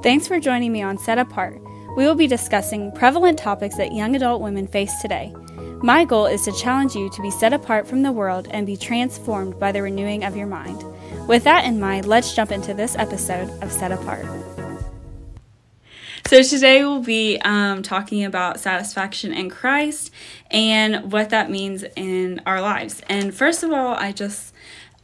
Thanks for joining me on Set Apart. We will be discussing prevalent topics that young adult women face today. My goal is to challenge you to be set apart from the world and be transformed by the renewing of your mind. With that in mind, let's jump into this episode of Set Apart. So, today we'll be um, talking about satisfaction in Christ and what that means in our lives. And first of all, I just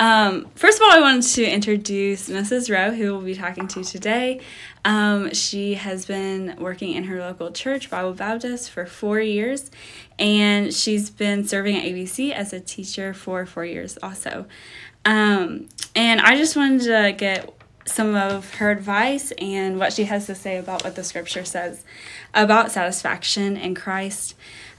um, first of all, I wanted to introduce Mrs. Rowe, who we'll be talking to today. Um, she has been working in her local church, Bible Baptist, for four years, and she's been serving at ABC as a teacher for four years also. Um, and I just wanted to get some of her advice and what she has to say about what the scripture says about satisfaction in Christ.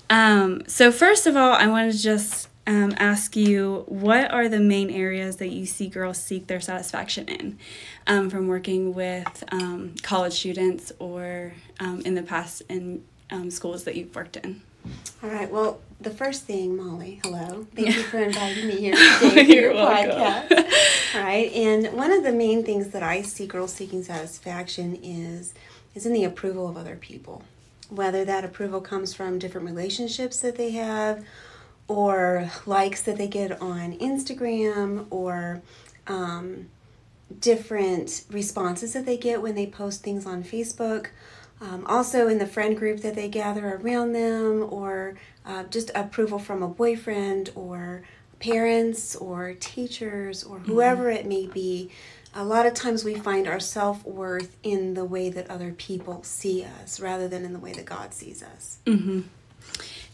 Um, so, first of all, I want to just um, ask you what are the main areas that you see girls seek their satisfaction in um, from working with um, college students or um, in the past in um, schools that you've worked in? All right. Well, the first thing, Molly, hello. Thank you for inviting me here today to your podcast. All right. And one of the main things that I see girls seeking satisfaction is is in the approval of other people. Whether that approval comes from different relationships that they have or likes that they get on Instagram or um, different responses that they get when they post things on Facebook. Um, also, in the friend group that they gather around them, or uh, just approval from a boyfriend, or parents, or teachers, or mm-hmm. whoever mm-hmm. it may be. A lot of times we find our self worth in the way that other people see us rather than in the way that God sees us. Mm-hmm.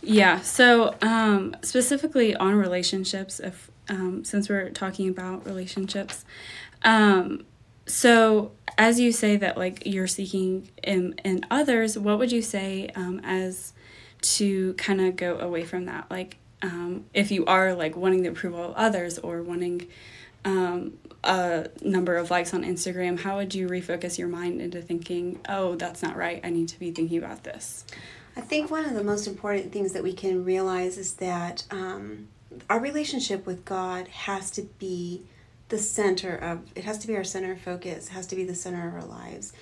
Yeah. So um, specifically on relationships, if um, since we're talking about relationships, um, so as you say that like you're seeking in in others, what would you say um, as to kind of go away from that? Like um, if you are like wanting the approval of others or wanting um, a number of likes on Instagram, how would you refocus your mind into thinking, oh, that's not right. I need to be thinking about this. I think one of the most important things that we can realize is that um, our relationship with God has to be the center of it has to be our center of focus has to be the center of our lives.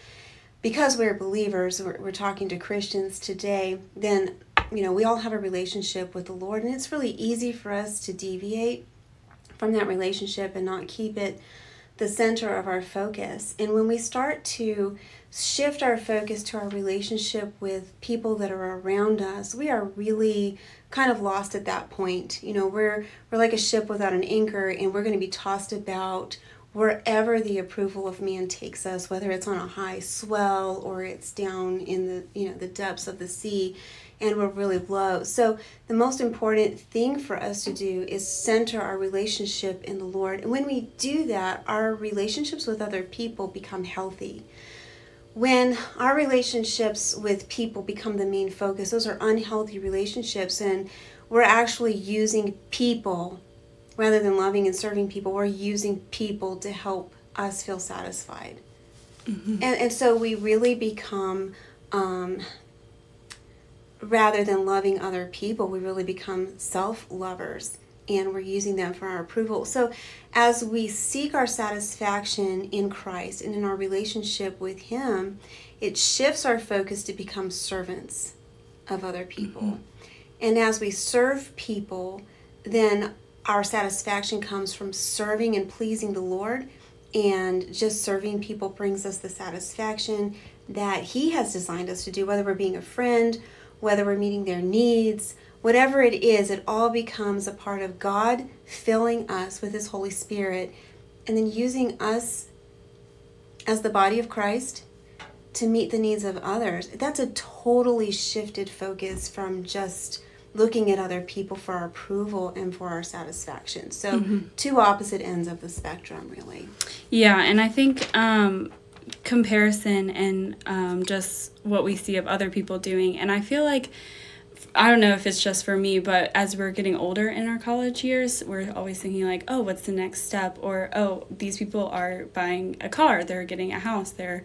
Because we're believers we're, we're talking to christians today then you know we all have a relationship with the lord and it's really easy for us to deviate from that relationship and not keep it the center of our focus. And when we start to shift our focus to our relationship with people that are around us, we are really kind of lost at that point. You know, we're we're like a ship without an anchor and we're going to be tossed about wherever the approval of man takes us, whether it's on a high swell or it's down in the, you know, the depths of the sea and we're really low. So the most important thing for us to do is center our relationship in the Lord. And when we do that, our relationships with other people become healthy when our relationships with people become the main focus, those are unhealthy relationships, and we're actually using people rather than loving and serving people, we're using people to help us feel satisfied. Mm-hmm. And, and so we really become, um, rather than loving other people, we really become self lovers and we're using them for our approval. So, as we seek our satisfaction in Christ and in our relationship with Him, it shifts our focus to become servants of other people. Mm-hmm. And as we serve people, then our satisfaction comes from serving and pleasing the Lord. And just serving people brings us the satisfaction that He has designed us to do, whether we're being a friend, whether we're meeting their needs, whatever it is, it all becomes a part of God filling us with His Holy Spirit and then using us as the body of Christ to meet the needs of others. That's a totally shifted focus from just looking at other people for our approval and for our satisfaction. So, mm-hmm. two opposite ends of the spectrum, really. Yeah, and I think um, comparison and um, just what we see of other people doing, and I feel like I don't know if it's just for me, but as we're getting older in our college years, we're always thinking like, oh, what's the next step? Or oh, these people are buying a car, they're getting a house, they're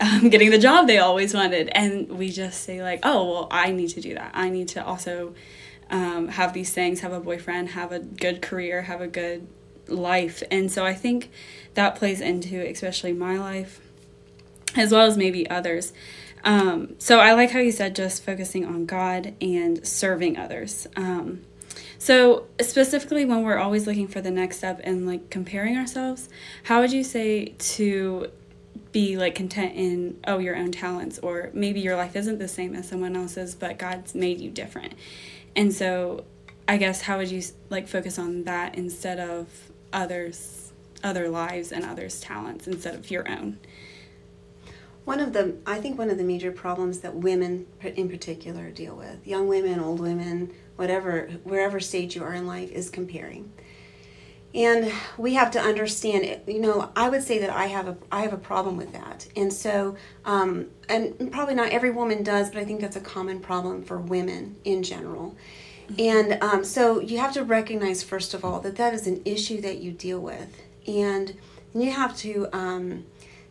um, getting the job they always wanted, and we just say like, oh, well, I need to do that. I need to also um, have these things, have a boyfriend, have a good career, have a good life, and so I think that plays into especially my life as well as maybe others. Um, so I like how you said just focusing on God and serving others. Um, so specifically, when we're always looking for the next step and like comparing ourselves, how would you say to be like content in oh your own talents or maybe your life isn't the same as someone else's but god's made you different and so i guess how would you like focus on that instead of others other lives and others talents instead of your own one of the i think one of the major problems that women in particular deal with young women old women whatever wherever stage you are in life is comparing. And we have to understand you know i would say that i have a i have a problem with that. And so um, and probably not every woman does but i think that's a common problem for women in general. And um, so you have to recognize first of all that that is an issue that you deal with. And you have to um,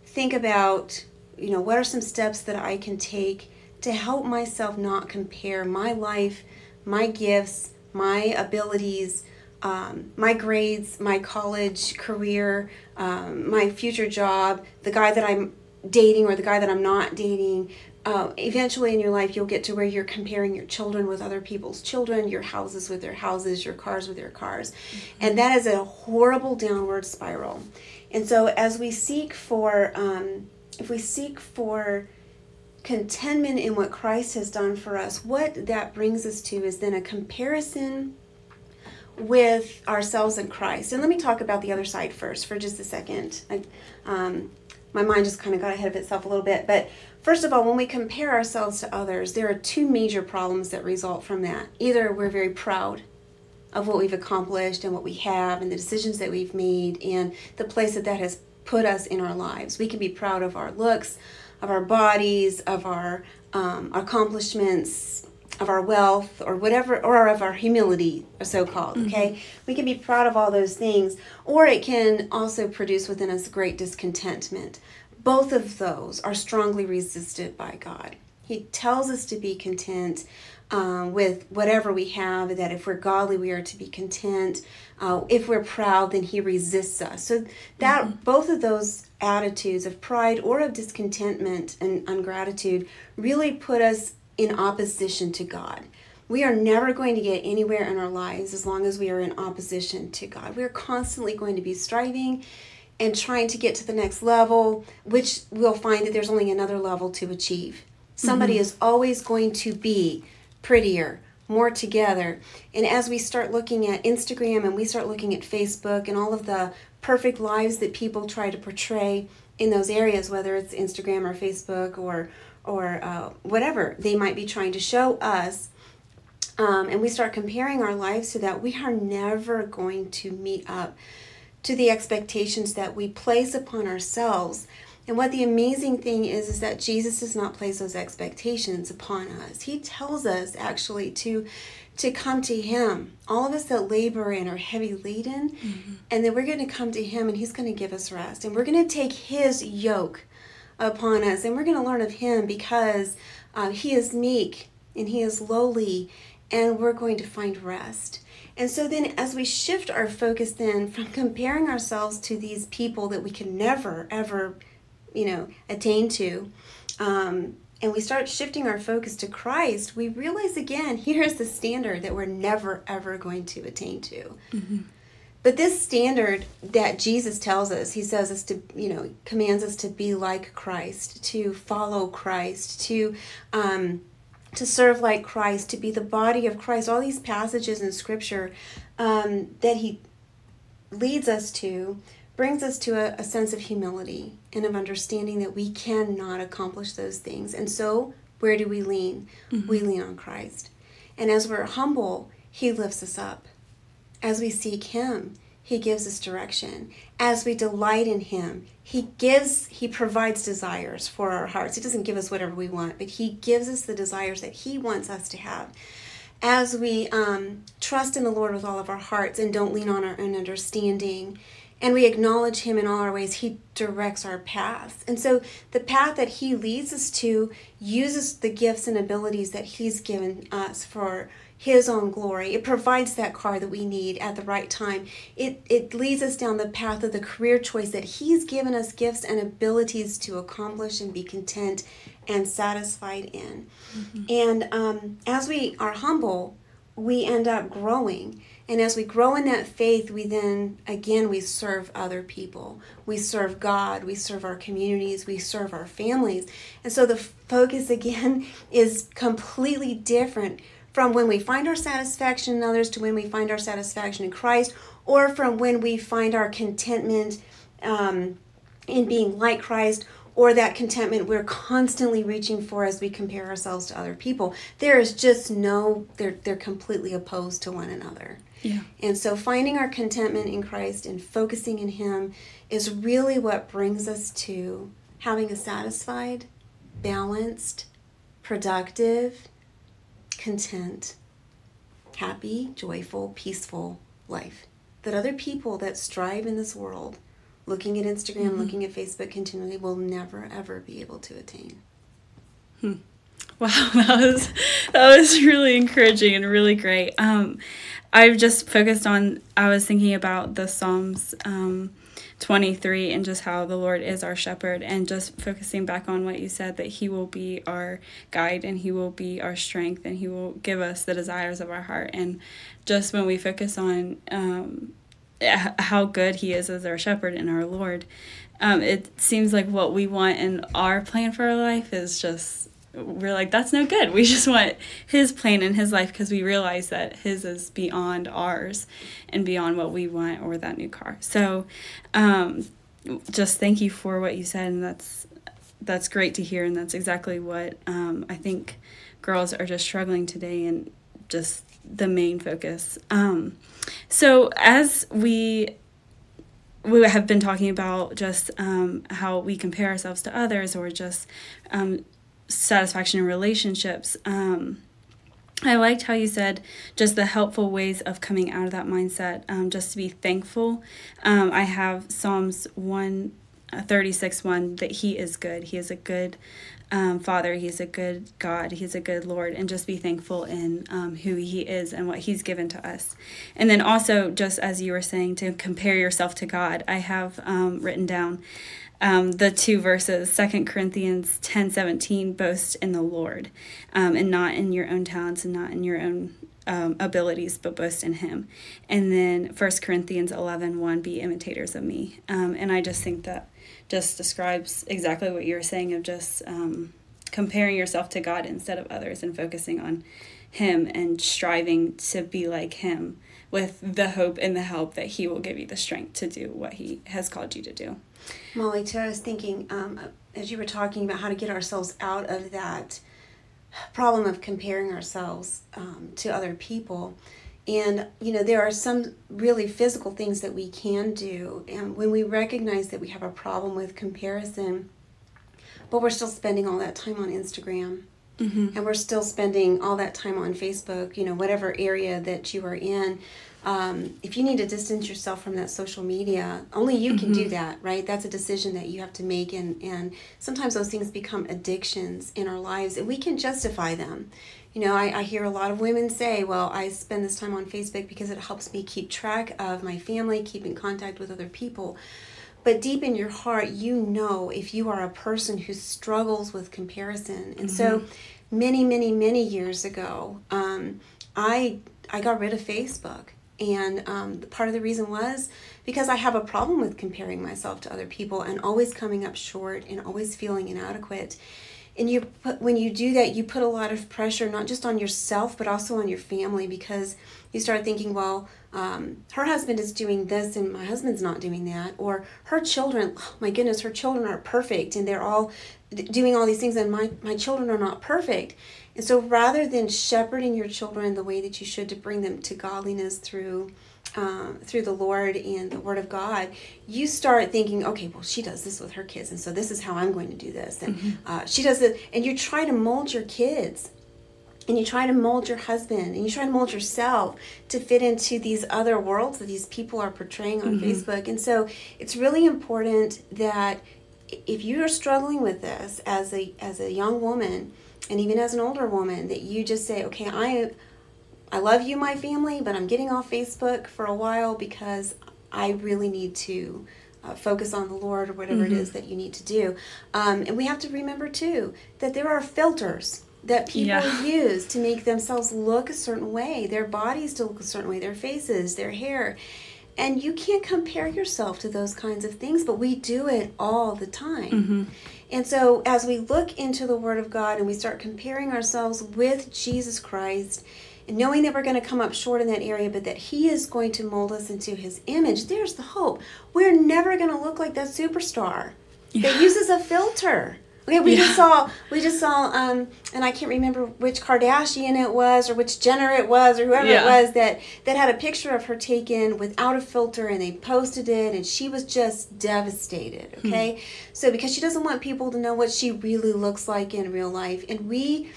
think about you know what are some steps that i can take to help myself not compare my life my gifts my abilities um, my grades, my college career, um, my future job, the guy that I'm dating or the guy that I'm not dating. Uh, eventually in your life, you'll get to where you're comparing your children with other people's children, your houses with their houses, your cars with their cars. Mm-hmm. And that is a horrible downward spiral. And so, as we seek for, um, if we seek for contentment in what Christ has done for us, what that brings us to is then a comparison with ourselves in Christ. And let me talk about the other side first for just a second. I, um, my mind just kind of got ahead of itself a little bit. But first of all, when we compare ourselves to others, there are two major problems that result from that. Either we're very proud of what we've accomplished and what we have and the decisions that we've made and the place that that has put us in our lives. We can be proud of our looks, of our bodies, of our um, accomplishments, of our wealth or whatever or of our humility so called okay mm-hmm. we can be proud of all those things or it can also produce within us great discontentment both of those are strongly resisted by god he tells us to be content um, with whatever we have that if we're godly we are to be content uh, if we're proud then he resists us so that mm-hmm. both of those attitudes of pride or of discontentment and ungratitude really put us in opposition to God. We are never going to get anywhere in our lives as long as we are in opposition to God. We are constantly going to be striving and trying to get to the next level, which we'll find that there's only another level to achieve. Somebody mm-hmm. is always going to be prettier, more together. And as we start looking at Instagram and we start looking at Facebook and all of the perfect lives that people try to portray in those areas, whether it's Instagram or Facebook or or uh, whatever they might be trying to show us, um, and we start comparing our lives to that, we are never going to meet up to the expectations that we place upon ourselves. And what the amazing thing is, is that Jesus does not place those expectations upon us. He tells us actually to to come to him all of us that labor and are heavy laden mm-hmm. and then we're going to come to him and he's going to give us rest and we're going to take his yoke upon us. And we're going to learn of him because uh, he is meek and he is lowly, and we're going to find rest. And so then, as we shift our focus then from comparing ourselves to these people that we can never, ever, you know, attain to, um, and we start shifting our focus to Christ, we realize again, here's the standard that we're never, ever going to attain to. Mm-hmm. But this standard that Jesus tells us, he says us to, you know, commands us to be like Christ, to follow Christ, to um, to serve like Christ, to be the body of Christ. All these passages in Scripture um, that he leads us to brings us to a, a sense of humility and of understanding that we cannot accomplish those things. And so, where do we lean? Mm-hmm. We lean on Christ. And as we're humble, he lifts us up. As we seek Him, He gives us direction. As we delight in Him, He gives, He provides desires for our hearts. He doesn't give us whatever we want, but He gives us the desires that He wants us to have. As we um, trust in the Lord with all of our hearts and don't lean on our own understanding, and we acknowledge him in all our ways he directs our paths and so the path that he leads us to uses the gifts and abilities that he's given us for his own glory. It provides that car that we need at the right time. It it leads us down the path of the career choice that he's given us gifts and abilities to accomplish and be content and satisfied in. Mm-hmm. And um, as we are humble, we end up growing. And as we grow in that faith, we then, again, we serve other people. We serve God. We serve our communities. We serve our families. And so the focus, again, is completely different from when we find our satisfaction in others to when we find our satisfaction in Christ, or from when we find our contentment um, in being like Christ, or that contentment we're constantly reaching for as we compare ourselves to other people. There is just no, they're, they're completely opposed to one another. Yeah. And so finding our contentment in Christ and focusing in Him is really what brings us to having a satisfied, balanced, productive, content, happy, joyful, peaceful life. That other people that strive in this world looking at Instagram, mm-hmm. looking at Facebook continually will never ever be able to attain. Hmm. Wow, that was that was really encouraging and really great. Um, I've just focused on. I was thinking about the Psalms um, twenty three and just how the Lord is our shepherd, and just focusing back on what you said that He will be our guide and He will be our strength and He will give us the desires of our heart. And just when we focus on um, how good he is as our shepherd and our Lord. Um, it seems like what we want in our plan for our life is just we're like that's no good. We just want his plan in his life because we realize that his is beyond ours and beyond what we want or that new car. So, um, just thank you for what you said, and that's that's great to hear, and that's exactly what um, I think girls are just struggling today, and just the main focus. Um, so as we we have been talking about just um, how we compare ourselves to others or just um, satisfaction in relationships. Um, I liked how you said just the helpful ways of coming out of that mindset, um, just to be thankful. Um, I have Psalms 1 uh, 36 1 that He is good. He is a good um, Father, He's a good God, He's a good Lord, and just be thankful in um, who He is and what He's given to us. And then also, just as you were saying, to compare yourself to God, I have um, written down um, the two verses, Second Corinthians ten seventeen, boast in the Lord, um, and not in your own talents and not in your own um, abilities, but boast in Him. And then First Corinthians 11 1, be imitators of me. Um, and I just think that just describes exactly what you were saying of just um, comparing yourself to God instead of others and focusing on Him and striving to be like Him with the hope and the help that He will give you the strength to do what He has called you to do. Molly, too, I was thinking um, as you were talking about how to get ourselves out of that problem of comparing ourselves um, to other people. And, you know, there are some really physical things that we can do. And when we recognize that we have a problem with comparison, but we're still spending all that time on Instagram, mm-hmm. and we're still spending all that time on Facebook, you know, whatever area that you are in, um, if you need to distance yourself from that social media, only you can mm-hmm. do that, right? That's a decision that you have to make, and and sometimes those things become addictions in our lives, and we can justify them. You know, I, I hear a lot of women say, "Well, I spend this time on Facebook because it helps me keep track of my family, keep in contact with other people." But deep in your heart, you know if you are a person who struggles with comparison, and mm-hmm. so many, many, many years ago, um, I I got rid of Facebook and um, part of the reason was because I have a problem with comparing myself to other people and always coming up short and always feeling inadequate. And you put, when you do that, you put a lot of pressure not just on yourself but also on your family because you start thinking, well, um, her husband is doing this and my husband's not doing that, or her children, oh my goodness, her children are perfect and they're all doing all these things and my, my children are not perfect. And so rather than shepherding your children the way that you should to bring them to godliness through um, through the Lord and the Word of God, you start thinking, okay, well, she does this with her kids, and so this is how I'm going to do this, and mm-hmm. uh, she does it, and you try to mold your kids, and you try to mold your husband, and you try to mold yourself to fit into these other worlds that these people are portraying on mm-hmm. Facebook, and so it's really important that if you are struggling with this as a as a young woman and even as an older woman that you just say okay i I love you, my family, but I'm getting off Facebook for a while because I really need to uh, focus on the Lord or whatever mm-hmm. it is that you need to do. Um, and we have to remember too that there are filters that people yeah. use to make themselves look a certain way, their bodies to look a certain way, their faces, their hair. And you can't compare yourself to those kinds of things, but we do it all the time. Mm-hmm. And so, as we look into the Word of God and we start comparing ourselves with Jesus Christ, knowing that we're going to come up short in that area, but that He is going to mold us into His image, there's the hope. We're never going to look like that superstar yeah. that uses a filter. Okay, we yeah. just saw we just saw um and I can't remember which Kardashian it was or which Jenner it was or whoever yeah. it was that that had a picture of her taken without a filter and they posted it and she was just devastated, hmm. okay? Hmm. So because she doesn't want people to know what she really looks like in real life and we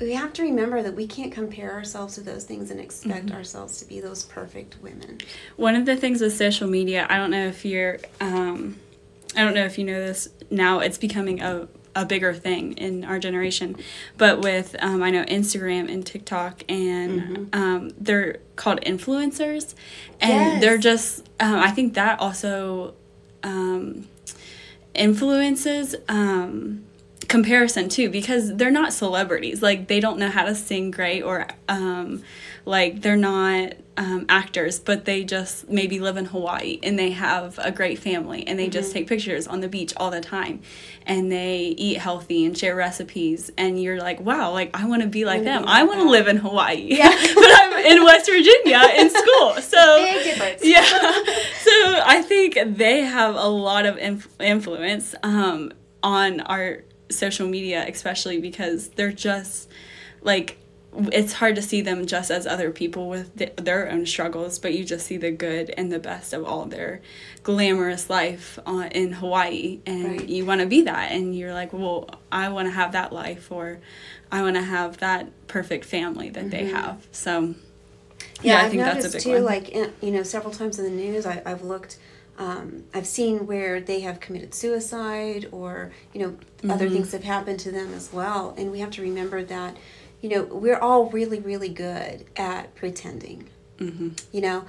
we have to remember that we can't compare ourselves to those things and expect mm-hmm. ourselves to be those perfect women. One of the things with social media, I don't know if you're um I don't know if you know this now, it's becoming a, a bigger thing in our generation. But with, um, I know Instagram and TikTok, and mm-hmm. um, they're called influencers. And yes. they're just, um, I think that also um, influences um, comparison too because they're not celebrities like they don't know how to sing great or um, like they're not um, actors, but they just maybe live in Hawaii and they have a great family and they mm-hmm. just take pictures on the beach all the time and they eat healthy and share recipes and you're like, wow, like I want to be like them. I want to live in Hawaii. Yeah. but I'm in West Virginia in school. So big difference. yeah. So I think they have a lot of inf- influence um, on our social media, especially because they're just like it's hard to see them just as other people with th- their own struggles, but you just see the good and the best of all their glamorous life uh, in Hawaii, and right. you want to be that, and you're like, well, I want to have that life, or I want to have that perfect family that mm-hmm. they have. So, yeah, yeah I think that's a big too, one. Like you know, several times in the news, I, I've looked. Um, I've seen where they have committed suicide, or you know, mm-hmm. other things have happened to them as well, and we have to remember that you know, we're all really, really good at pretending. Mm-hmm. You know,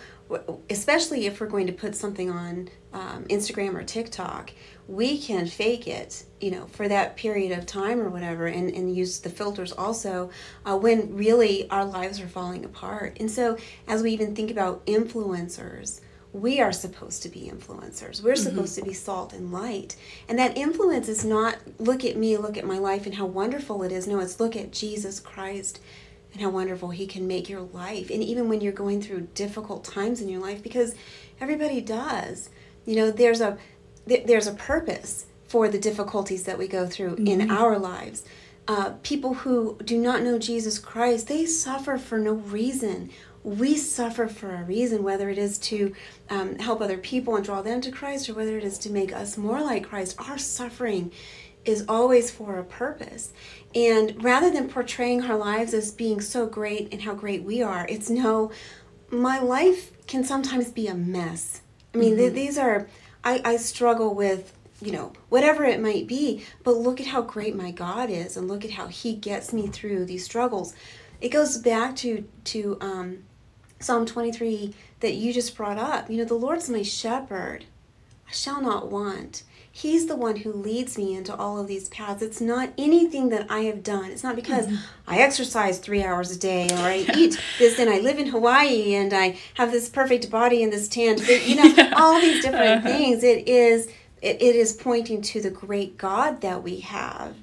especially if we're going to put something on um, Instagram or TikTok, we can fake it, you know, for that period of time or whatever, and, and use the filters also uh, when really our lives are falling apart. And so, as we even think about influencers, we are supposed to be influencers. We're mm-hmm. supposed to be salt and light. And that influence is not look at me, look at my life and how wonderful it is. No, it's look at Jesus Christ and how wonderful he can make your life. And even when you're going through difficult times in your life because everybody does. You know, there's a there's a purpose for the difficulties that we go through mm-hmm. in our lives. Uh, people who do not know Jesus Christ, they suffer for no reason we suffer for a reason, whether it is to um, help other people and draw them to Christ, or whether it is to make us more like Christ. Our suffering is always for a purpose. And rather than portraying our lives as being so great and how great we are, it's no, my life can sometimes be a mess. I mean, mm-hmm. th- these are, I, I struggle with you know, whatever it might be. But look at how great my God is, and look at how He gets me through these struggles. It goes back to to um, Psalm 23 that you just brought up. You know, the Lord's my shepherd. I shall not want. He's the one who leads me into all of these paths. It's not anything that I have done. It's not because mm-hmm. I exercise three hours a day or I eat this and I live in Hawaii and I have this perfect body and this tan. But, you know, all these different uh-huh. things. It is it, it is pointing to the great God that we have.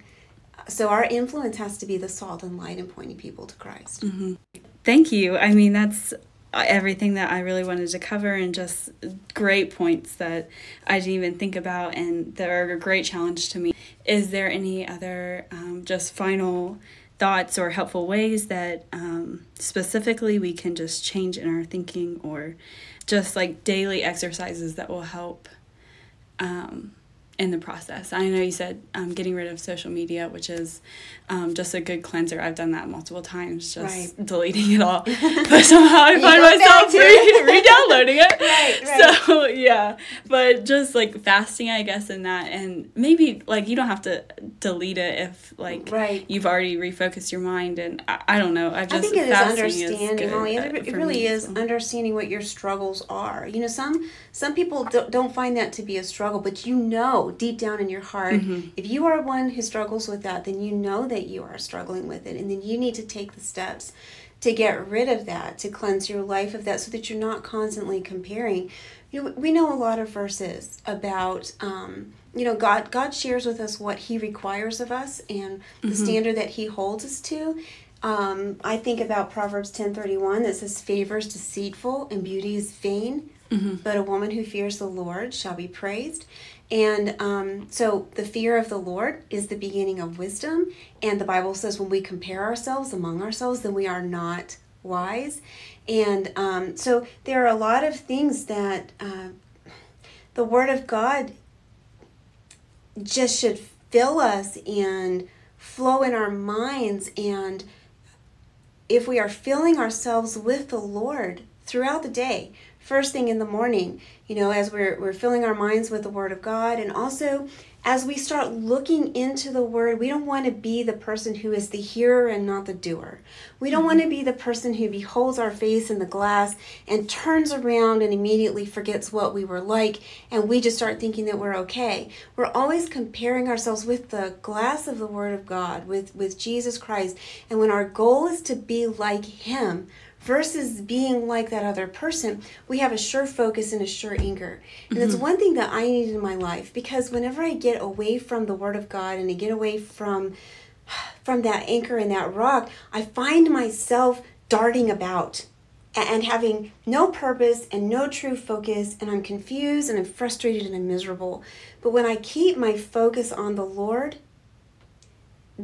So our influence has to be the salt and light and pointing people to Christ. Mm-hmm. Thank you. I mean, that's everything that I really wanted to cover and just great points that I didn't even think about and that are a great challenge to me. Is there any other um, just final thoughts or helpful ways that um, specifically we can just change in our thinking or just like daily exercises that will help um, in the process. I know you said um, getting rid of social media, which is um, just a good cleanser. I've done that multiple times, just right. deleting it all. but somehow I find myself re- re-downloading it. Right, right. So yeah, but just like fasting, I guess, in that, and maybe like you don't have to delete it if like right. you've already refocused your mind. And I, I don't know. I just I think it is understanding. Is Molly, it, it really is so. understanding what your struggles are. You know, some some people don't find that to be a struggle, but you know deep down in your heart, mm-hmm. if you are one who struggles with that, then you know that you are struggling with it. And then you need to take the steps to get rid of that, to cleanse your life of that so that you're not constantly comparing. You know, we know a lot of verses about um, you know God God shares with us what he requires of us and the mm-hmm. standard that he holds us to. Um, I think about Proverbs 10:31 that says favor is deceitful and beauty is vain, mm-hmm. but a woman who fears the Lord shall be praised. And um, so the fear of the Lord is the beginning of wisdom. And the Bible says when we compare ourselves among ourselves, then we are not wise. And um, so there are a lot of things that uh, the Word of God just should fill us and flow in our minds. And if we are filling ourselves with the Lord throughout the day, first thing in the morning, you know, as we're, we're filling our minds with the Word of God. And also, as we start looking into the Word, we don't want to be the person who is the hearer and not the doer. We don't want to be the person who beholds our face in the glass and turns around and immediately forgets what we were like and we just start thinking that we're okay. We're always comparing ourselves with the glass of the Word of God, with, with Jesus Christ. And when our goal is to be like Him, versus being like that other person, we have a sure focus and a sure anchor. And mm-hmm. that's one thing that I need in my life because whenever I get away from the word of God and I get away from from that anchor and that rock, I find myself darting about and having no purpose and no true focus and I'm confused and I'm frustrated and I'm miserable. But when I keep my focus on the Lord,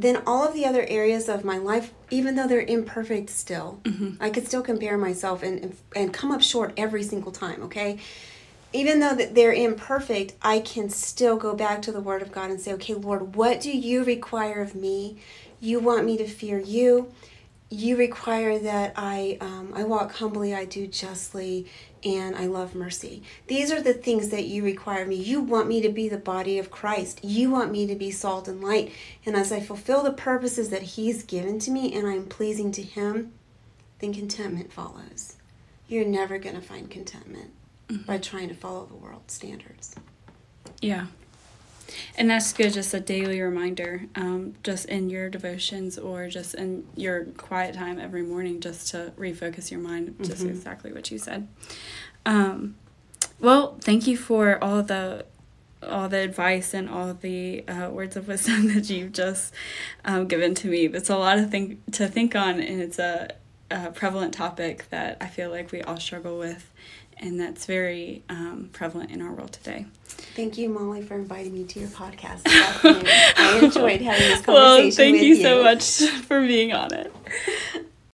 then all of the other areas of my life, even though they're imperfect still, mm-hmm. I could still compare myself and, and come up short every single time, okay? Even though that they're imperfect, I can still go back to the Word of God and say, okay, Lord, what do you require of me? You want me to fear you. You require that I um, I walk humbly, I do justly, and I love mercy. These are the things that you require of me. You want me to be the body of Christ. You want me to be salt and light. And as I fulfill the purposes that He's given to me and I'm pleasing to Him, then contentment follows. You're never going to find contentment mm-hmm. by trying to follow the world standards. Yeah. And that's good, just a daily reminder, um, just in your devotions or just in your quiet time every morning, just to refocus your mind, just mm-hmm. exactly what you said. Um, well, thank you for all the all the advice and all the uh, words of wisdom that you've just um, given to me. It's a lot of thing to think on, and it's a, a prevalent topic that I feel like we all struggle with and that's very um, prevalent in our world today. Thank you, Molly, for inviting me to your podcast. I enjoyed having this conversation. Well, thank you, you so much for being on it.